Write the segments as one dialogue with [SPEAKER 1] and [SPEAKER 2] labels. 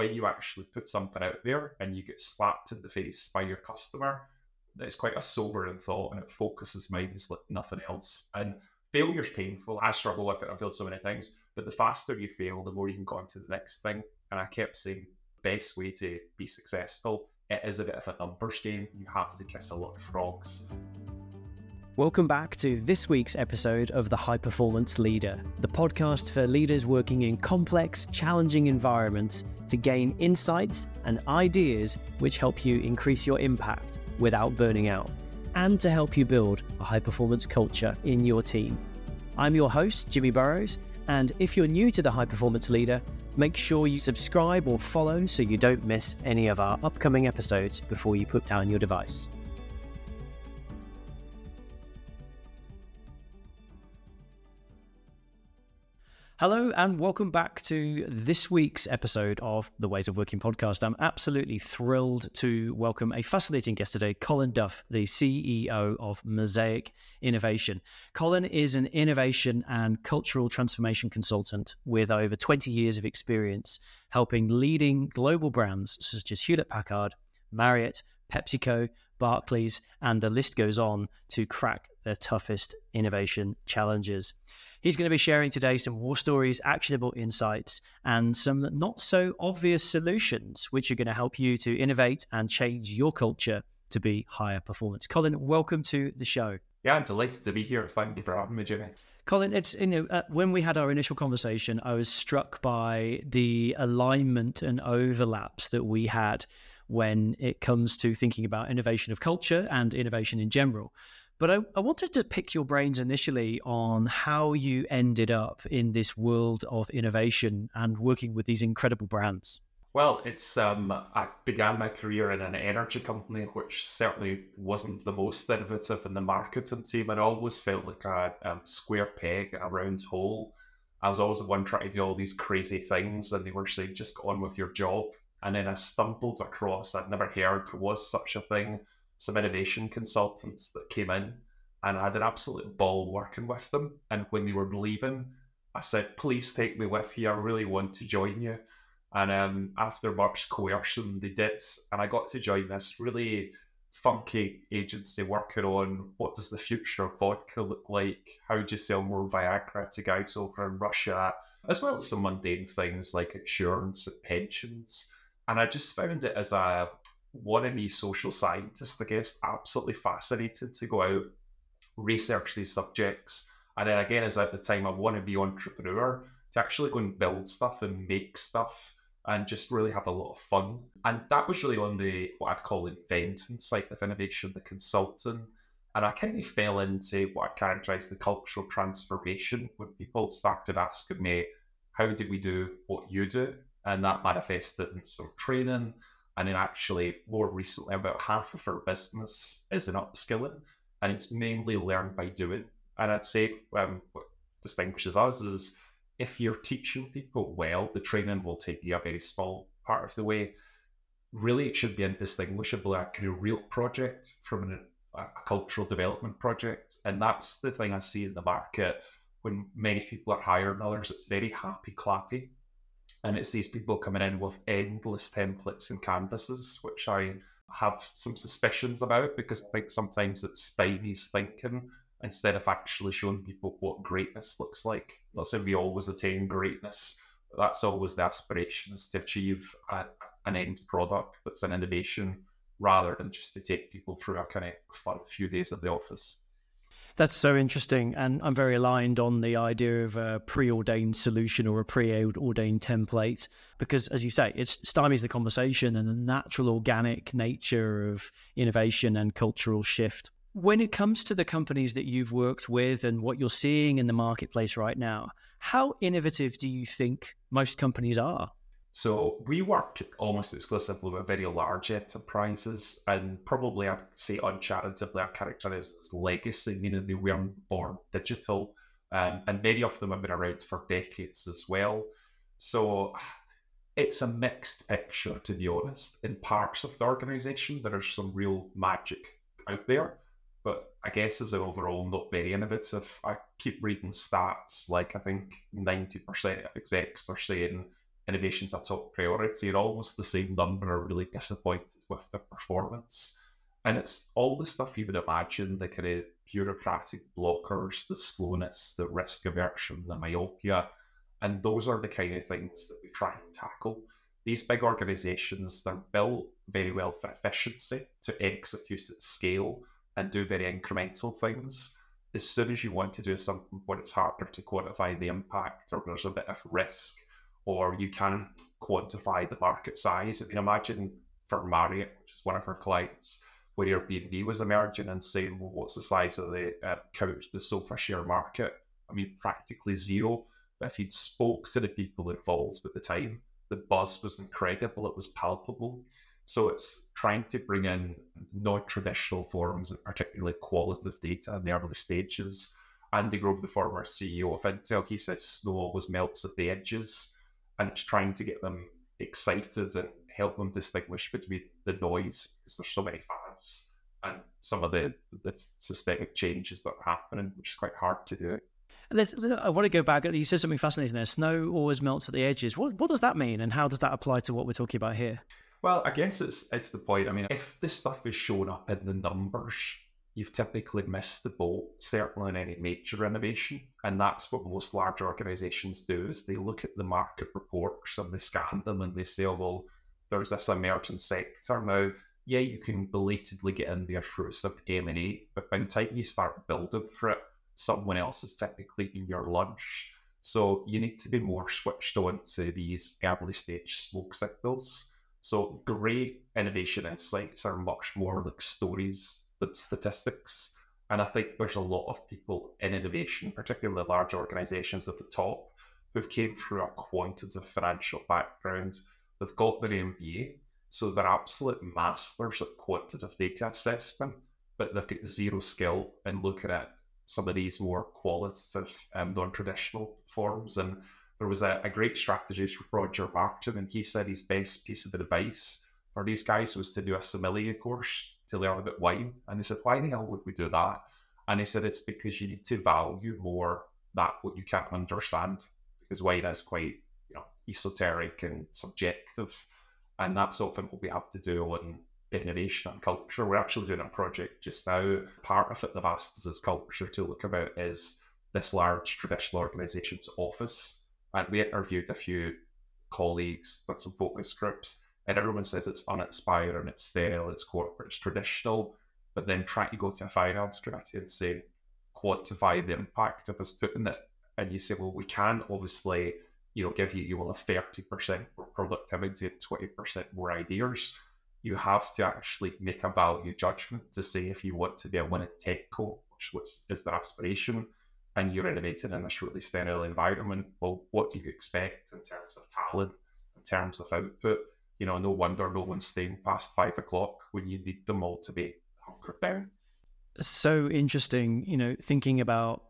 [SPEAKER 1] when you actually put something out there and you get slapped in the face by your customer, it's quite a sobering thought and it focuses minds like nothing else. And failure's painful. I struggle with it. I've failed so many times. But the faster you fail, the more you can go on to the next thing. And I kept saying, best way to be successful, it is a bit of a numbers game. You have to kiss a lot of frogs.
[SPEAKER 2] Welcome back to this week's episode of The High Performance Leader, the podcast for leaders working in complex, challenging environments to gain insights and ideas which help you increase your impact without burning out and to help you build a high performance culture in your team. I'm your host, Jimmy Burrows, and if you're new to the High Performance Leader, make sure you subscribe or follow so you don't miss any of our upcoming episodes before you put down your device. Hello, and welcome back to this week's episode of the Ways of Working podcast. I'm absolutely thrilled to welcome a fascinating guest today, Colin Duff, the CEO of Mosaic Innovation. Colin is an innovation and cultural transformation consultant with over 20 years of experience helping leading global brands such as Hewlett Packard, Marriott, PepsiCo, Barclays, and the list goes on to crack their toughest innovation challenges. He's going to be sharing today some war stories, actionable insights, and some not so obvious solutions, which are going to help you to innovate and change your culture to be higher performance. Colin, welcome to the show.
[SPEAKER 1] Yeah, I'm delighted to be here. Thank you for having me, Jimmy.
[SPEAKER 2] Colin, it's you know uh, when we had our initial conversation, I was struck by the alignment and overlaps that we had when it comes to thinking about innovation of culture and innovation in general. But I, I, wanted to pick your brains initially on how you ended up in this world of innovation and working with these incredible brands.
[SPEAKER 1] Well, it's um, I began my career in an energy company, which certainly wasn't the most innovative in the marketing team. It always felt like a um, square peg, in a round hole. I was always the one trying to do all these crazy things, and they were saying, "Just go on with your job." And then I stumbled across, I'd never heard there was such a thing, some innovation consultants that came in and I had an absolute ball working with them. And when they were leaving, I said, please take me with you. I really want to join you. And um, after much coercion, they did. And I got to join this really funky agency working on what does the future of vodka look like? How do you sell more Viagra to guys over in Russia? As well as some mundane things like insurance and pensions. And I just found it as a wannabe social scientists, I guess, absolutely fascinated to go out, research these subjects. And then again, as at the time, I want to be entrepreneur to actually go and build stuff and make stuff and just really have a lot of fun. And that was really on the what I'd call inventing side of innovation, the consulting. And I kind of fell into what I characterize the cultural transformation when people started asking me, how did we do what you do? And that manifested in some training and then actually, more recently, about half of our business is in upskilling, and it's mainly learned by doing. And I'd say um, what distinguishes us is if you're teaching people well, the training will take you a very small part of the way. Really, it should be indistinguishable a kind of real project from an, a cultural development project. And that's the thing I see in the market when many people are hiring others. It's very happy clappy and it's these people coming in with endless templates and canvases, which I have some suspicions about because I think sometimes it stymies thinking instead of actually showing people what greatness looks like. Not saying we always attain greatness, that's always the aspiration is to achieve a, an end product that's an innovation rather than just to take people through a kind of fun few days at the office.
[SPEAKER 2] That's so interesting. And I'm very aligned on the idea of a preordained solution or a preordained template, because as you say, it stymies the conversation and the natural organic nature of innovation and cultural shift. When it comes to the companies that you've worked with and what you're seeing in the marketplace right now, how innovative do you think most companies are?
[SPEAKER 1] So we work almost exclusively with very large enterprises, and probably I'd say uncharitably, our characterize as legacy, meaning they weren't born digital, um, and many of them have been around for decades as well. So it's a mixed picture, to be honest. In parts of the organisation, there is some real magic out there, but I guess as an overall, not very innovative. I keep reading stats like I think ninety percent of execs are saying innovation's a top priority, and almost the same number are really disappointed with the performance. And it's all the stuff you would imagine the kind of bureaucratic blockers, the slowness, the risk aversion, the myopia. And those are the kind of things that we try and tackle. These big organizations, they're built very well for efficiency to execute at scale and do very incremental things. As soon as you want to do something where it's harder to quantify the impact or there's a bit of risk or you can quantify the market size. I mean, imagine for Marriott, which is one of our clients, where Airbnb was emerging and saying, well, what's the size of the uh, couch, the sofa share market? I mean, practically zero. But if you'd spoke to the people involved at the time, the buzz was incredible. It was palpable. So it's trying to bring in non-traditional forms of particularly qualitative data in the early stages. Andy Grove, the former CEO of Intel, he says snow always melts at the edges, and it's trying to get them excited and help them distinguish between the noise because there's so many fads and some of the, the systemic changes that are happening, which is quite hard to do.
[SPEAKER 2] Let's, I want to go back. You said something fascinating there. Snow always melts at the edges. What, what does that mean, and how does that apply to what we're talking about here?
[SPEAKER 1] Well, I guess it's it's the point. I mean, if this stuff is shown up in the numbers, you've typically missed the boat, certainly in any major innovation. And that's what most large organizations do is they look at the market reports and they scan them and they say, oh, well, there's this emerging sector now. Yeah, you can belatedly get in there through some M&A, but by the time you start building for it, someone else is typically in your lunch. So you need to be more switched on to these early stage smoke signals. So great innovation insights are much more like stories than statistics. And I think there's a lot of people in innovation, particularly large organizations at the top, who've came through a quantitative financial background They've got their MBA, so they're absolute masters at quantitative data assessment, but they've got zero skill in looking at some of these more qualitative, um, non-traditional forms. And there was a, a great strategist, Roger Martin, and he said his best piece of advice for these guys was to do a sommelier course to learn about wine. And he said, why the hell would we do that? And he said, it's because you need to value more that what you can't understand, because wine is quite esoteric and subjective. And that's often what we have to do on innovation and culture. We're actually doing a project just now. Part of it, the Vastas' culture to look about is this large traditional organization's office. And we interviewed a few colleagues, done some focus groups, and everyone says it's uninspiring, it's stale, it's corporate, it's traditional. But then try to go to a finance committee and say, quantify the impact of us putting it. And you say, well, we can obviously you know, give you you will percent more productivity and twenty percent more ideas. You have to actually make a value judgment to say if you want to be a winning tech coach, which, is their aspiration, and you're innovating in this really sterile environment. Well, what do you expect in terms of talent, in terms of output? You know, no wonder no one's staying past five o'clock when you need them all to be hunkered down.
[SPEAKER 2] So interesting, you know, thinking about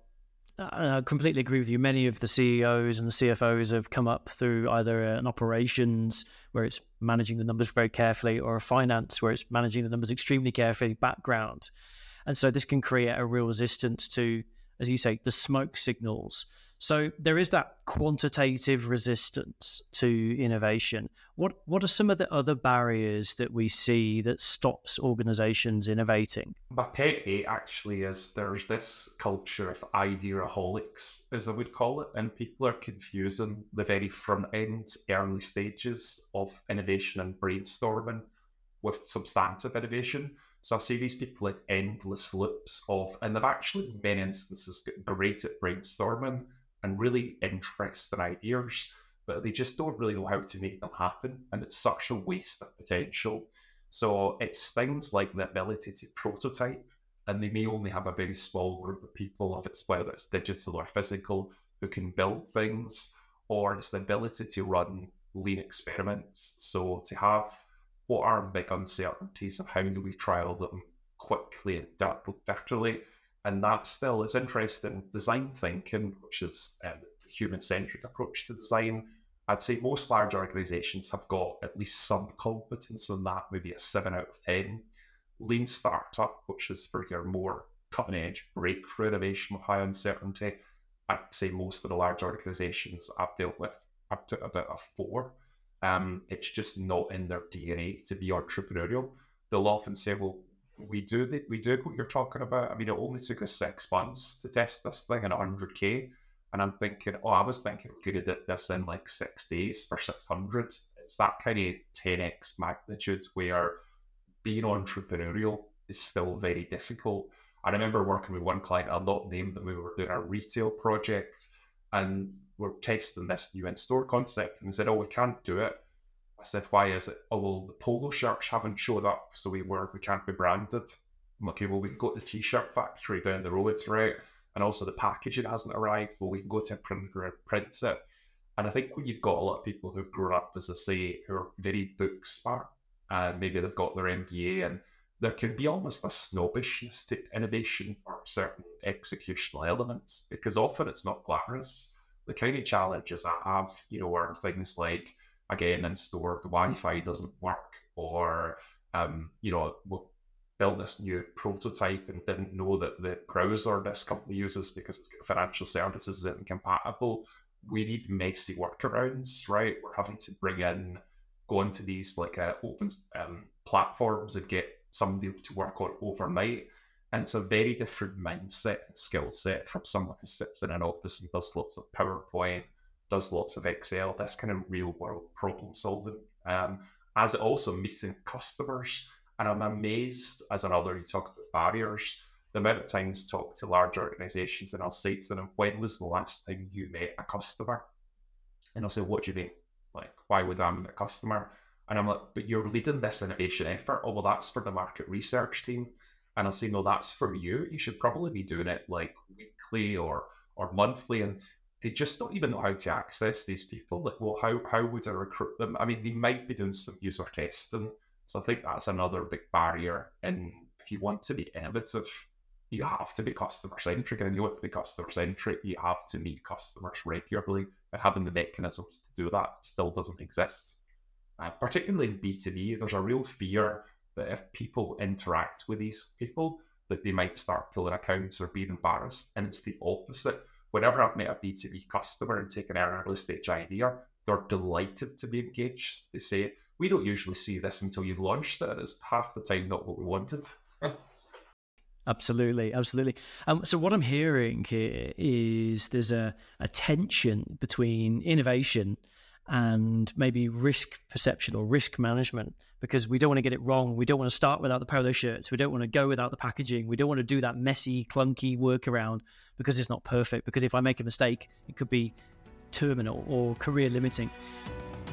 [SPEAKER 2] I completely agree with you. Many of the CEOs and the CFOs have come up through either an operations where it's managing the numbers very carefully or a finance where it's managing the numbers extremely carefully background. And so this can create a real resistance to, as you say, the smoke signals so there is that quantitative resistance to innovation. What what are some of the other barriers that we see that stops organizations innovating?
[SPEAKER 1] My pet hate actually is there's this culture of ideaholics, as I would call it, and people are confusing the very front end, early stages of innovation and brainstorming with substantive innovation. So I see these people in endless loops of, and they've actually in many instances got great at brainstorming and really interesting ideas, but they just don't really know how to make them happen. And it's such a waste of potential. So it's things like the ability to prototype, and they may only have a very small group of people, if it's whether it's digital or physical, who can build things, or it's the ability to run lean experiments. So to have what are big uncertainties of how do we trial them quickly and directly and that still is interesting design thinking, which is um, a human centric approach to design. I'd say most large organizations have got at least some competence in that, maybe a seven out of 10. Lean startup, which is for your more cutting edge breakthrough innovation with high uncertainty. I'd say most of the large organizations I've dealt with up to about a four. Um, it's just not in their DNA to be entrepreneurial. They'll often say, "Well, we do the, we do what you're talking about. I mean, it only took us six months to test this thing at 100k, and I'm thinking, oh, I was thinking we could have did this in like six days for 600. It's that kind of 10x magnitude where being entrepreneurial is still very difficult. I remember working with one client, I'll not name them, we were doing a retail project and we're testing this new in store concept and we said, Oh, we can't do it. I said, Why is it? Oh, well, the polo shirts haven't showed up, so we were we can't be branded. I'm okay, well, we can go to the t shirt factory down the road, right? And also the packaging hasn't arrived. Well, we can go to a printer and print it. And I think when you've got a lot of people who've grown up, as I say, who are very book smart, and maybe they've got their MBA and there can be almost a snobbishness to innovation or certain executional elements because often it's not glamorous. The kind of challenges I have, you know, are things like, again, in store, the Wi Fi doesn't work, or, um, you know, we've built this new prototype and didn't know that the browser this company uses because financial services isn't compatible. We need messy workarounds, right? We're having to bring in, go into these like uh, open um, platforms and get somebody to work on overnight. And it's a very different mindset and skill set from someone who sits in an office and does lots of PowerPoint, does lots of Excel, this kind of real world problem solving. Um, as also meeting customers. And I'm amazed as another, you talk about barriers, the amount of times talk to large organizations and I'll say to them, when was the last time you met a customer? And I'll say, what do you mean? Like, why would I meet a customer? And I'm like, but you're leading this innovation effort. Oh, well, that's for the market research team. And I'll say, no, that's for you. You should probably be doing it like weekly or or monthly. And they just don't even know how to access these people. Like, well, how how would I recruit them? I mean, they might be doing some user testing. So I think that's another big barrier. And if you want to be innovative, you have to be customer centric. And if you want to be customer centric, you have to meet customers regularly. And having the mechanisms to do that still doesn't exist uh, particularly in B2B, there's a real fear that if people interact with these people, that they might start pulling accounts or being embarrassed. And it's the opposite. Whenever I've met a B2B customer and taken an early stage idea, they're delighted to be engaged. They say, We don't usually see this until you've launched it. and It's half the time not what we wanted.
[SPEAKER 2] Absolutely, absolutely. Um, so what I'm hearing here is there's a, a tension between innovation and maybe risk perception or risk management because we don't want to get it wrong. We don't want to start without the polo shirts. We don't want to go without the packaging. We don't want to do that messy, clunky workaround because it's not perfect. Because if I make a mistake, it could be terminal or career limiting.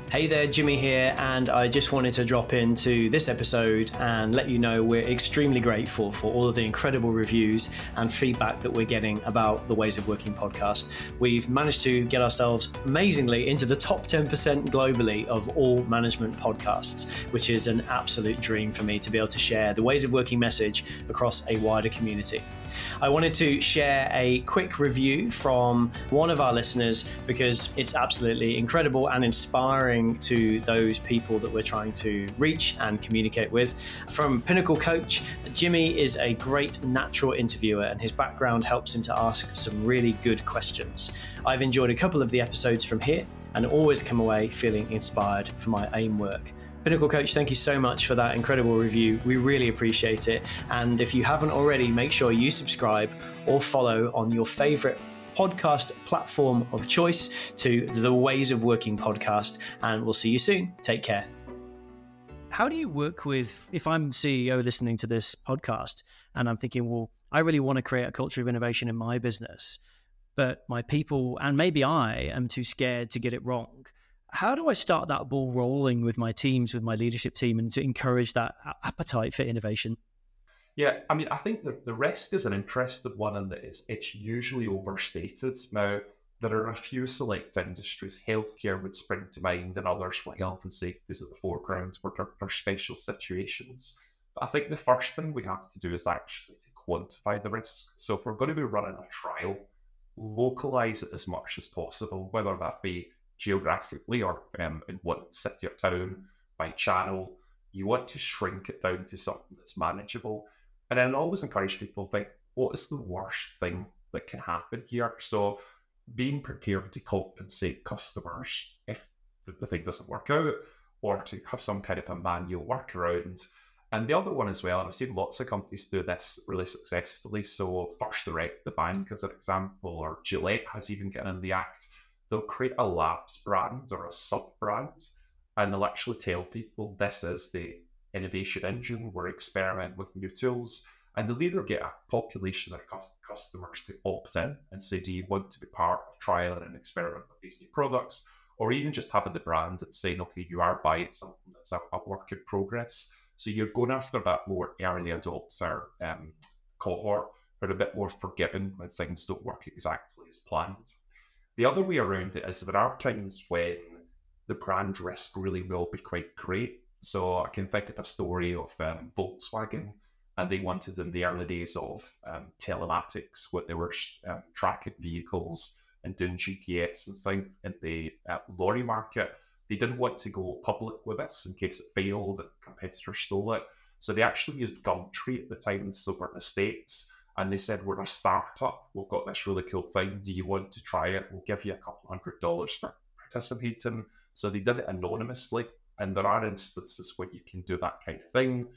[SPEAKER 2] Hey there, Jimmy here, and I just wanted to drop into this episode and let you know we're extremely grateful for all of the incredible reviews and feedback that we're getting about the Ways of Working podcast. We've managed to get ourselves amazingly into the top 10% globally of all management podcasts, which is an absolute dream for me to be able to share the Ways of Working message across a wider community. I wanted to share a quick review from one of our listeners because it's absolutely incredible and inspiring to those people that we're trying to reach and communicate with. From Pinnacle Coach, Jimmy is a great natural interviewer and his background helps him to ask some really good questions. I've enjoyed a couple of the episodes from here and always come away feeling inspired for my AIM work. Pinnacle Coach, thank you so much for that incredible review. We really appreciate it. And if you haven't already, make sure you subscribe or follow on your favorite podcast platform of choice to the Ways of Working podcast. And we'll see you soon. Take care. How do you work with, if I'm CEO listening to this podcast and I'm thinking, well, I really want to create a culture of innovation in my business, but my people and maybe I am too scared to get it wrong how do I start that ball rolling with my teams, with my leadership team, and to encourage that appetite for innovation?
[SPEAKER 1] Yeah, I mean, I think that the risk is an interesting one in that it's, it's usually overstated. Now, there are a few select industries, healthcare would spring to mind, and others where health and safety is at the foreground, where there are special situations. But I think the first thing we have to do is actually to quantify the risk. So if we're going to be running a trial, localize it as much as possible, whether that be geographically or um, in what city or town by channel. You want to shrink it down to something that's manageable. And then always encourage people to think, what is the worst thing that can happen here? So being prepared to compensate customers if the, the thing doesn't work out, or to have some kind of a manual workaround. And the other one as well, and I've seen lots of companies do this really successfully. So First Direct, the bank, as an example, or Gillette has even gotten in the act. They'll create a labs brand or a sub brand, and they'll actually tell people this is the innovation engine. We're experimenting with new tools, and they'll either get a population of customers to opt in and say, "Do you want to be part of trialing and experiment with these new products?" Or even just having the brand and saying, "Okay, you are buying something that's a, a work in progress." So you're going after that more early adopter um, cohort, but a bit more forgiving when things don't work exactly as planned. The other way around it is there are times when the brand risk really will be quite great. So I can think of a story of um, Volkswagen, and they wanted in the early days of um, telematics, what they were um, tracking vehicles and doing GPS and things in the uh, lorry market they didn't want to go public with this in case it failed and competitors stole it. So they actually used Gumtree at the time in over in the States. And they said, We're a startup. We've got this really cool thing. Do you want to try it? We'll give you a couple hundred dollars for participating. So they did it anonymously. And there are instances where you can do that kind of thing.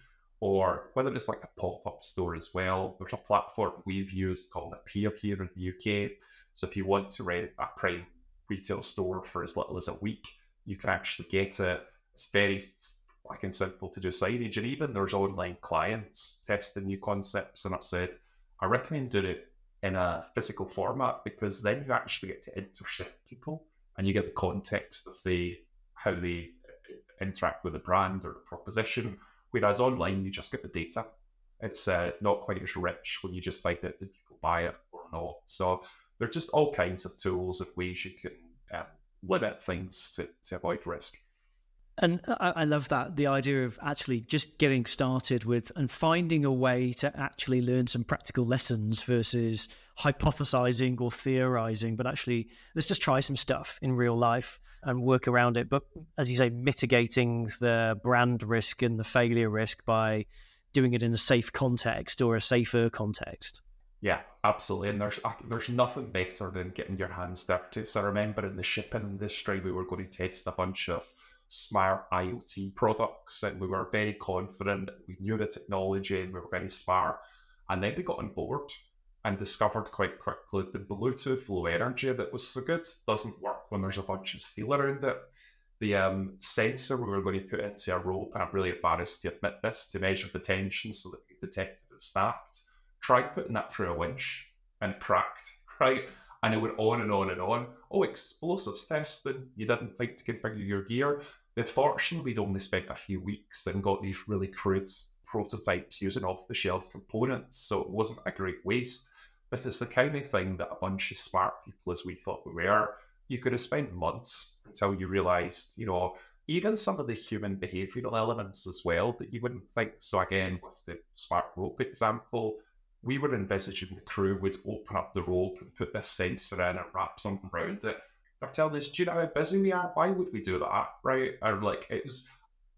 [SPEAKER 1] Or whether it's like a pop up store as well. There's a platform we've used called Appear here in the UK. So if you want to rent a prime retail store for as little as a week, you can actually get it. It's very like and simple to do signage, and even there's online clients testing new concepts. And I've said I recommend doing it in a physical format because then you actually get to intercept people and you get the context of the how they interact with the brand or the proposition. Whereas online, you just get the data. It's uh, not quite as rich when you just find out did people buy it or not. So there's just all kinds of tools and ways you can um, limit things to, to avoid risk.
[SPEAKER 2] And I, love that the idea of actually just getting started with and finding a way to actually learn some practical lessons versus hypothesizing or theorizing, but actually let's just try some stuff in real life and work around it. But as you say, mitigating the brand risk and the failure risk by doing it in a safe context or a safer context.
[SPEAKER 1] Yeah, absolutely. And there's there's nothing better than getting your hands dirty. So I remember in the shipping industry, we were going to test a bunch of smart IoT products, and we were very confident. We knew the technology, and we were very smart. And then we got on board and discovered quite quickly the Bluetooth low energy that was so good doesn't work when there's a bunch of steel around it. The um, sensor we were going to put into a rope, and I'm really embarrassed to admit this, to measure the tension so that we could detect if it snapped tried putting that through a winch and cracked, right? And it went on and on and on. Oh, explosives testing. You didn't think to configure your gear. Fortunately, we'd only spent a few weeks and got these really crude prototypes using off the shelf components. So it wasn't a great waste. But it's the kind of thing that a bunch of smart people, as we thought we were, you could have spent months until you realized, you know, even some of the human behavioral elements as well that you wouldn't think. So again, with the smart rope example, we were envisaging the crew would open up the rope and put this sensor in and wrap something around it. They're telling us, do you know how busy we are? Why would we do that? Right? Or like it was,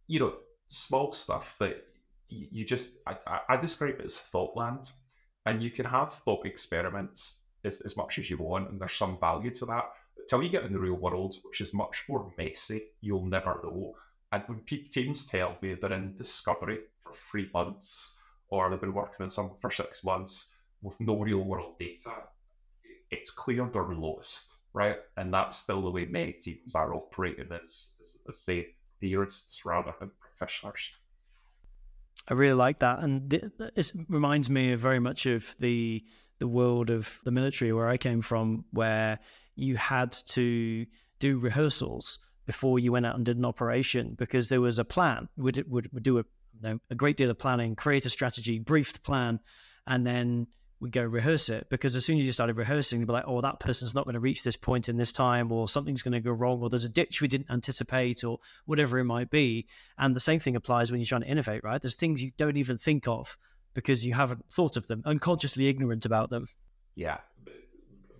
[SPEAKER 1] you know, small stuff that you, just I, I describe it as thoughtland. And you can have thought experiments as, as much as you want, and there's some value to that. But till you get in the real world, which is much more messy, you'll never know. And when teams tell me they're in discovery for three months, or they've been working on something for six months with no real world data, it's clear they're lost, right? And that's still the way many teams are operating as, as, as say, theorists rather than professionals.
[SPEAKER 2] I really like that, and it reminds me very much of the the world of the military where I came from, where you had to do rehearsals before you went out and did an operation because there was a plan. Would would, would do a know, a great deal of planning, create a strategy, brief the plan, and then we go rehearse it. Because as soon as you started rehearsing, you'd be like, oh, that person's not going to reach this point in this time, or something's going to go wrong, or there's a ditch we didn't anticipate, or whatever it might be. And the same thing applies when you're trying to innovate, right? There's things you don't even think of because you haven't thought of them, unconsciously ignorant about them.
[SPEAKER 1] Yeah,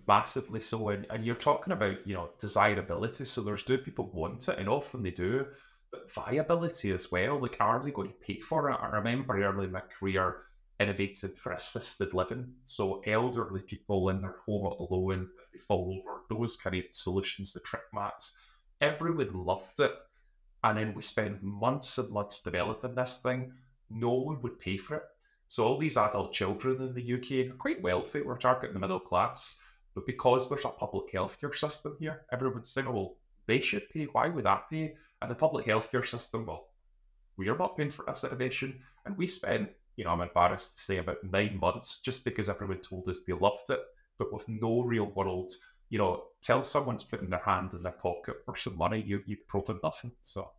[SPEAKER 1] massively so. And, and you're talking about, you know, desirability. So there's do people want it, and often they do but viability as well. Like, are they going to pay for it? I remember early in my career innovated for assisted living. So elderly people in their home alone, if they fall over, those kind of solutions, the trick mats, Everyone loved it. And then we spent months and months developing this thing. No one would pay for it. So all these adult children in the UK are quite wealthy. We're targeting the middle class. But because there's a public healthcare system here, everyone's saying, well, they should pay. Why would that pay? And the public healthcare system, well, we're not paying for this innovation. And we spent, you know, I'm embarrassed to say about nine months just because everyone told us they loved it, but with no real world, you know, tell someone's putting their hand in their pocket for some money, you, you've proven nothing. So.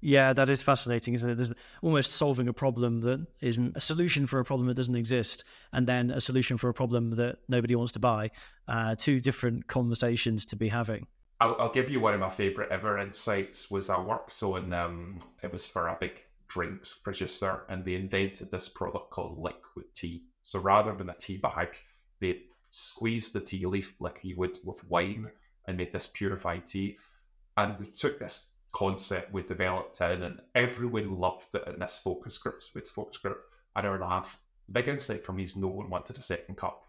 [SPEAKER 2] Yeah, that is fascinating, isn't it? There's almost solving a problem that isn't a solution for a problem that doesn't exist, and then a solution for a problem that nobody wants to buy. Uh, two different conversations to be having.
[SPEAKER 1] I'll, I'll, give you one of my favorite ever insights. Was I worked so in um, it was for a big drinks producer, and they invented this product called liquid tea. So rather than a tea bag, they squeezed the tea leaf like you would with wine and made this purified tea. And we took this concept we developed in, and everyone loved it in this focus group. So with focus group, and our lab, big insight from me is no one wanted a second cup,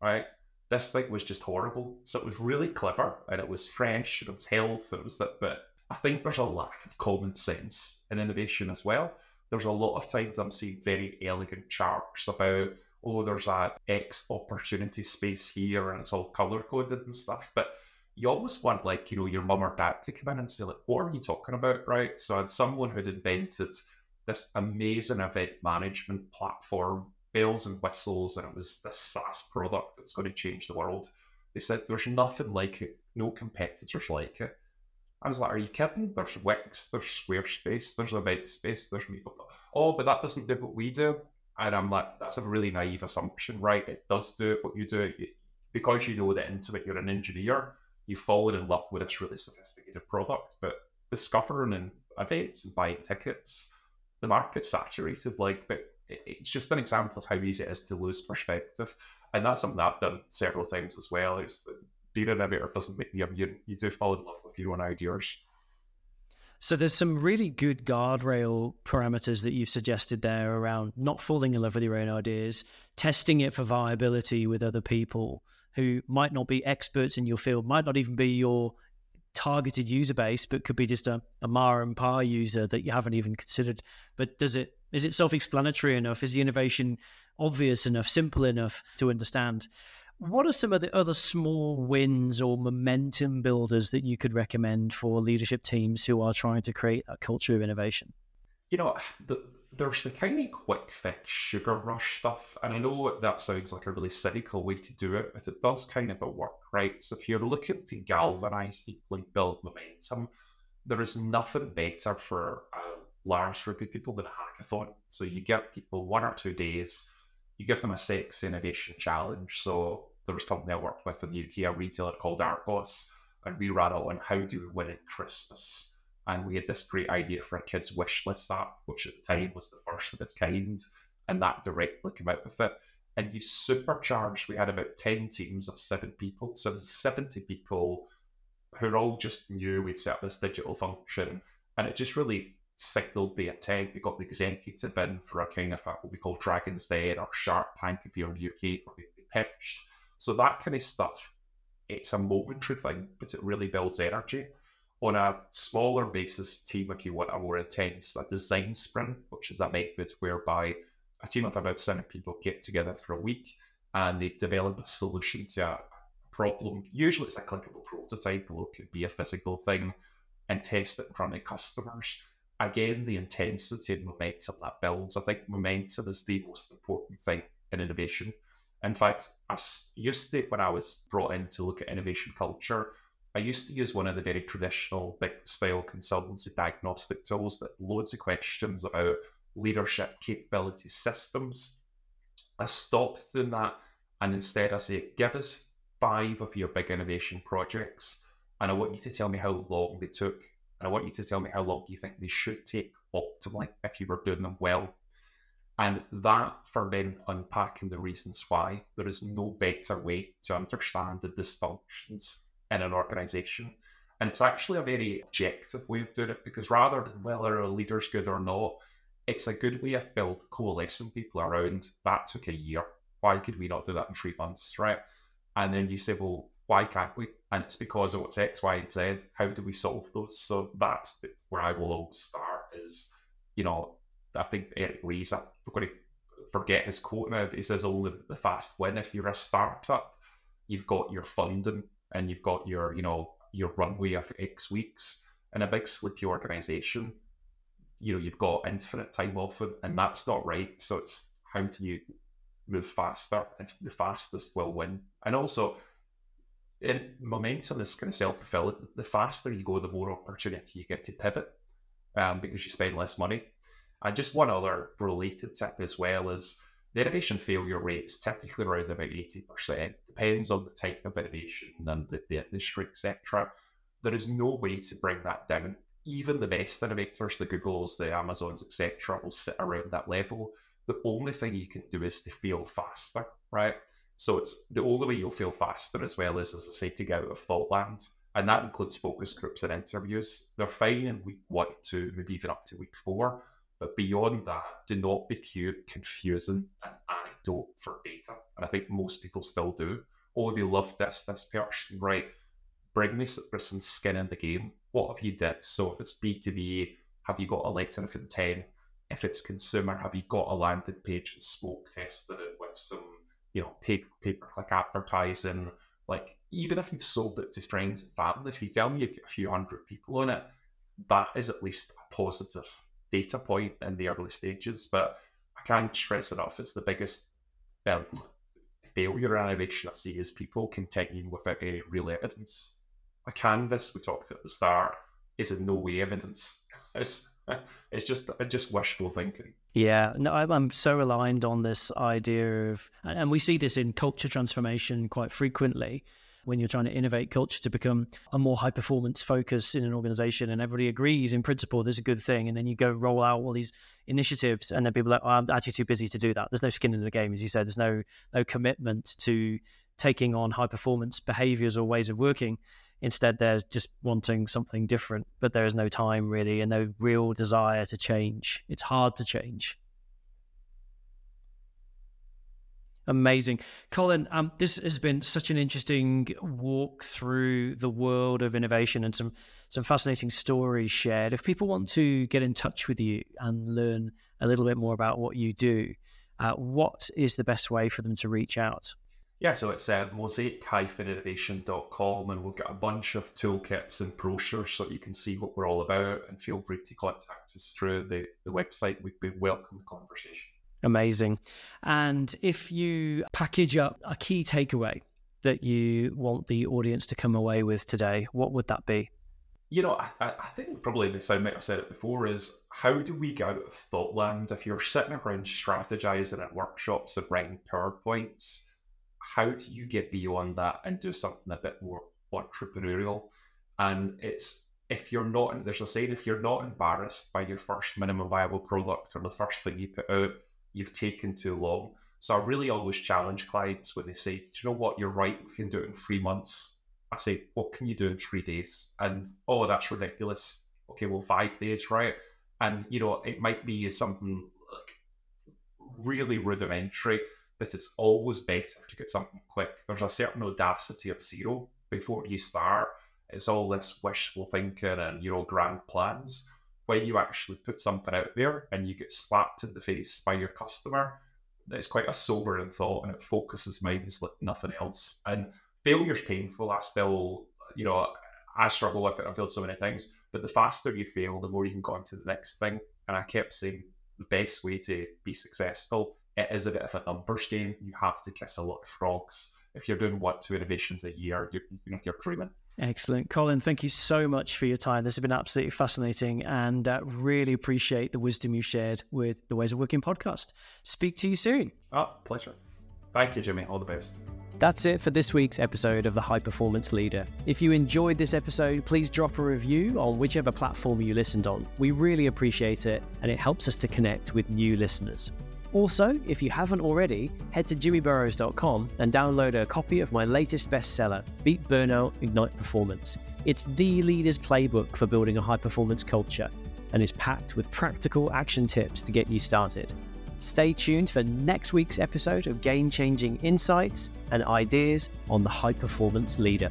[SPEAKER 1] right? This thing was just horrible. So it was really clever and it was fresh and it was health and it was that. But I think there's a lack of common sense in innovation as well. There's a lot of times I'm seeing very elegant charts about, oh, there's a X opportunity space here and it's all color coded and stuff. But you almost want like, you know, your mum or dad to come in and say, like, what are you talking about? Right. So I had someone who'd invented this amazing event management platform bells and whistles, and it was this SaaS product that's going to change the world. They said there's nothing like it, no competitors like it. I was like, are you kidding? There's Wix, there's Squarespace, there's EventSpace, there's people. Oh, but that doesn't do what we do. And I'm like, that's a really naive assumption, right? It does do what you do. Because you know that into it, you're an engineer, you've fallen in love with this really sophisticated product. But discovering and events and buying tickets, the market's saturated. Like, but it's just an example of how easy it is to lose perspective. And that's something I've done several times as well. Is an innovator doesn't make you immune. You do fall in love with your own ideas.
[SPEAKER 2] So there's some really good guardrail parameters that you've suggested there around not falling in love with your own ideas, testing it for viability with other people who might not be experts in your field, might not even be your targeted user base, but could be just a, a Ma and Par user that you haven't even considered. But does it is it self-explanatory enough? Is the innovation obvious enough, simple enough to understand? What are some of the other small wins or momentum builders that you could recommend for leadership teams who are trying to create a culture of innovation?
[SPEAKER 1] You know, the, there's the kind of quick fix sugar rush stuff, and I know that sounds like a really cynical way to do it, but it does kind of work, right? So if you're looking to galvanize people and build momentum, there is nothing better for um, large group of people than a hackathon. So you give people one or two days, you give them a sex innovation challenge. So there was a company I worked with in the UK, a retailer called Argos, and we ran it on how do we win at Christmas. And we had this great idea for a kids' wish list app, which at the time was the first of its kind, and that directly came out with it. And you supercharged, we had about 10 teams of seven people. So there's 70 people who all just knew we'd set up this digital function. And it just really signaled the intent. We got the executive in for a kind of a, what we call Dragon's Den or Shark Tank if you're in the UK, where we pitched. So that kind of stuff, it's a momentary thing, but it really builds energy. On a smaller basis team, if you want a more intense, a design sprint, which is a method whereby a team of about seven people get together for a week and they develop a solution to a problem. Usually it's a clickable prototype, or it could be a physical thing, and test it in front of customers again, the intensity and momentum that builds. I think momentum is the most important thing in innovation. In fact, I used to, when I was brought in to look at innovation culture, I used to use one of the very traditional big style consultancy diagnostic tools that loads of questions about leadership capability systems. I stopped doing that and instead I say, give us five of your big innovation projects and I want you to tell me how long they took and I want you to tell me how long you think they should take optimally if you were doing them well. And that for then unpacking the reasons why, there is no better way to understand the dysfunctions in an organization. And it's actually a very objective way of doing it because rather than whether a leader's good or not, it's a good way of build coalescing people around. That took a year. Why could we not do that in three months, right? And then you say, well, why can't we? And it's because of what's X, Y, and Z. How do we solve those? So that's where I will always start. Is you know, I think Eric Ries. I'm going to forget his quote now. But he says only the fast win. If you're a startup, you've got your funding and you've got your you know your runway of X weeks. In a big sleepy organization, you know you've got infinite time often, and that's not right. So it's how do you move faster, and the fastest will win. And also, in momentum is kind of self fulfilling. The faster you go, the more opportunity you get to pivot, um, because you spend less money. And just one other related tip as well is the innovation failure rate is typically around about 80%. Depends on the type of innovation and the, the industry, etc. There is no way to bring that down. Even the best innovators, the Googles, the Amazons, etc., will sit around that level. The only thing you can do is to fail faster, right? So it's the only way you'll fail faster as well is, as I say, to get out of thought land. And that includes focus groups and interviews. They're fine in week one, two, maybe even up to week four. But beyond that, do not be confusing and anecdote for data. And I think most people still do. Oh, they love this, this person, right? Bring me some skin in the game. What have you did? So if it's B2B, have you got a letter of intent? If it's consumer, have you got a landing page and smoke tested it with some, you know, pay per click advertising? Like, even if you've sold it to friends and family, if you tell me you've got a few hundred people on it, that is at least a positive data point in the early stages. But I can't stress enough, it's the biggest um, failure innovation I see is people continuing without any real evidence. A canvas we talked at the start is in no way evidence. It's it's just just wishful thinking.
[SPEAKER 2] Yeah, no, I'm so aligned on this idea of, and we see this in culture transformation quite frequently when you're trying to innovate culture to become a more high performance focus in an organization and everybody agrees in principle there's a good thing and then you go roll out all these initiatives and then people are like oh, i'm actually too busy to do that. There's no skin in the game as you said. There's no no commitment to taking on high performance behaviors or ways of working. Instead they're just wanting something different but there is no time really and no real desire to change. It's hard to change Amazing. Colin, um, this has been such an interesting walk through the world of innovation and some, some fascinating stories shared. If people want to get in touch with you and learn a little bit more about what you do, uh, what is the best way for them to reach out?
[SPEAKER 1] Yeah, so it's uh, mosaic-innovation.com and we've got a bunch of toolkits and brochures so you can see what we're all about and feel free to contact us through the, the website. We'd be welcome the conversation.
[SPEAKER 2] Amazing. And if you package up a key takeaway that you want the audience to come away with today, what would that be?
[SPEAKER 1] You know, I, I think probably the I might have said it before is how do we get out of thought land? If you're sitting around strategizing at workshops and writing PowerPoints, how do you get beyond that and do something a bit more entrepreneurial? And it's if you're not, there's a saying, if you're not embarrassed by your first minimum viable product or the first thing you put out, you've taken too long. So I really always challenge clients when they say, Do you know what? You're right. We can do it in three months. I say, What can you do in three days? And oh, that's ridiculous. Okay, well, five days, right? And you know, it might be something like really rudimentary, but it's always better to get something quick. There's a certain audacity of zero before you start. It's all this wishful thinking and you know grand plans when you actually put something out there and you get slapped in the face by your customer, it's quite a sobering thought and it focuses minds like nothing else. And failure's painful. I still, you know, I struggle with it. I've failed so many things. But the faster you fail, the more you can go on to the next thing. And I kept saying the best way to be successful, it is a bit of a numbers game. You have to kiss a lot of frogs. If you're doing one, two innovations a year, you're, you're dreaming.
[SPEAKER 2] Excellent. Colin, thank you so much for your time. This has been absolutely fascinating and uh, really appreciate the wisdom you shared with the Ways of Working podcast. Speak to you soon.
[SPEAKER 1] Oh, pleasure. Thank you, Jimmy. All the best.
[SPEAKER 2] That's it for this week's episode of The High Performance Leader. If you enjoyed this episode, please drop a review on whichever platform you listened on. We really appreciate it and it helps us to connect with new listeners. Also, if you haven't already, head to jimmyburrows.com and download a copy of my latest bestseller, Beat Burnout, Ignite Performance. It's the leader's playbook for building a high performance culture and is packed with practical action tips to get you started. Stay tuned for next week's episode of game changing insights and ideas on the high performance leader.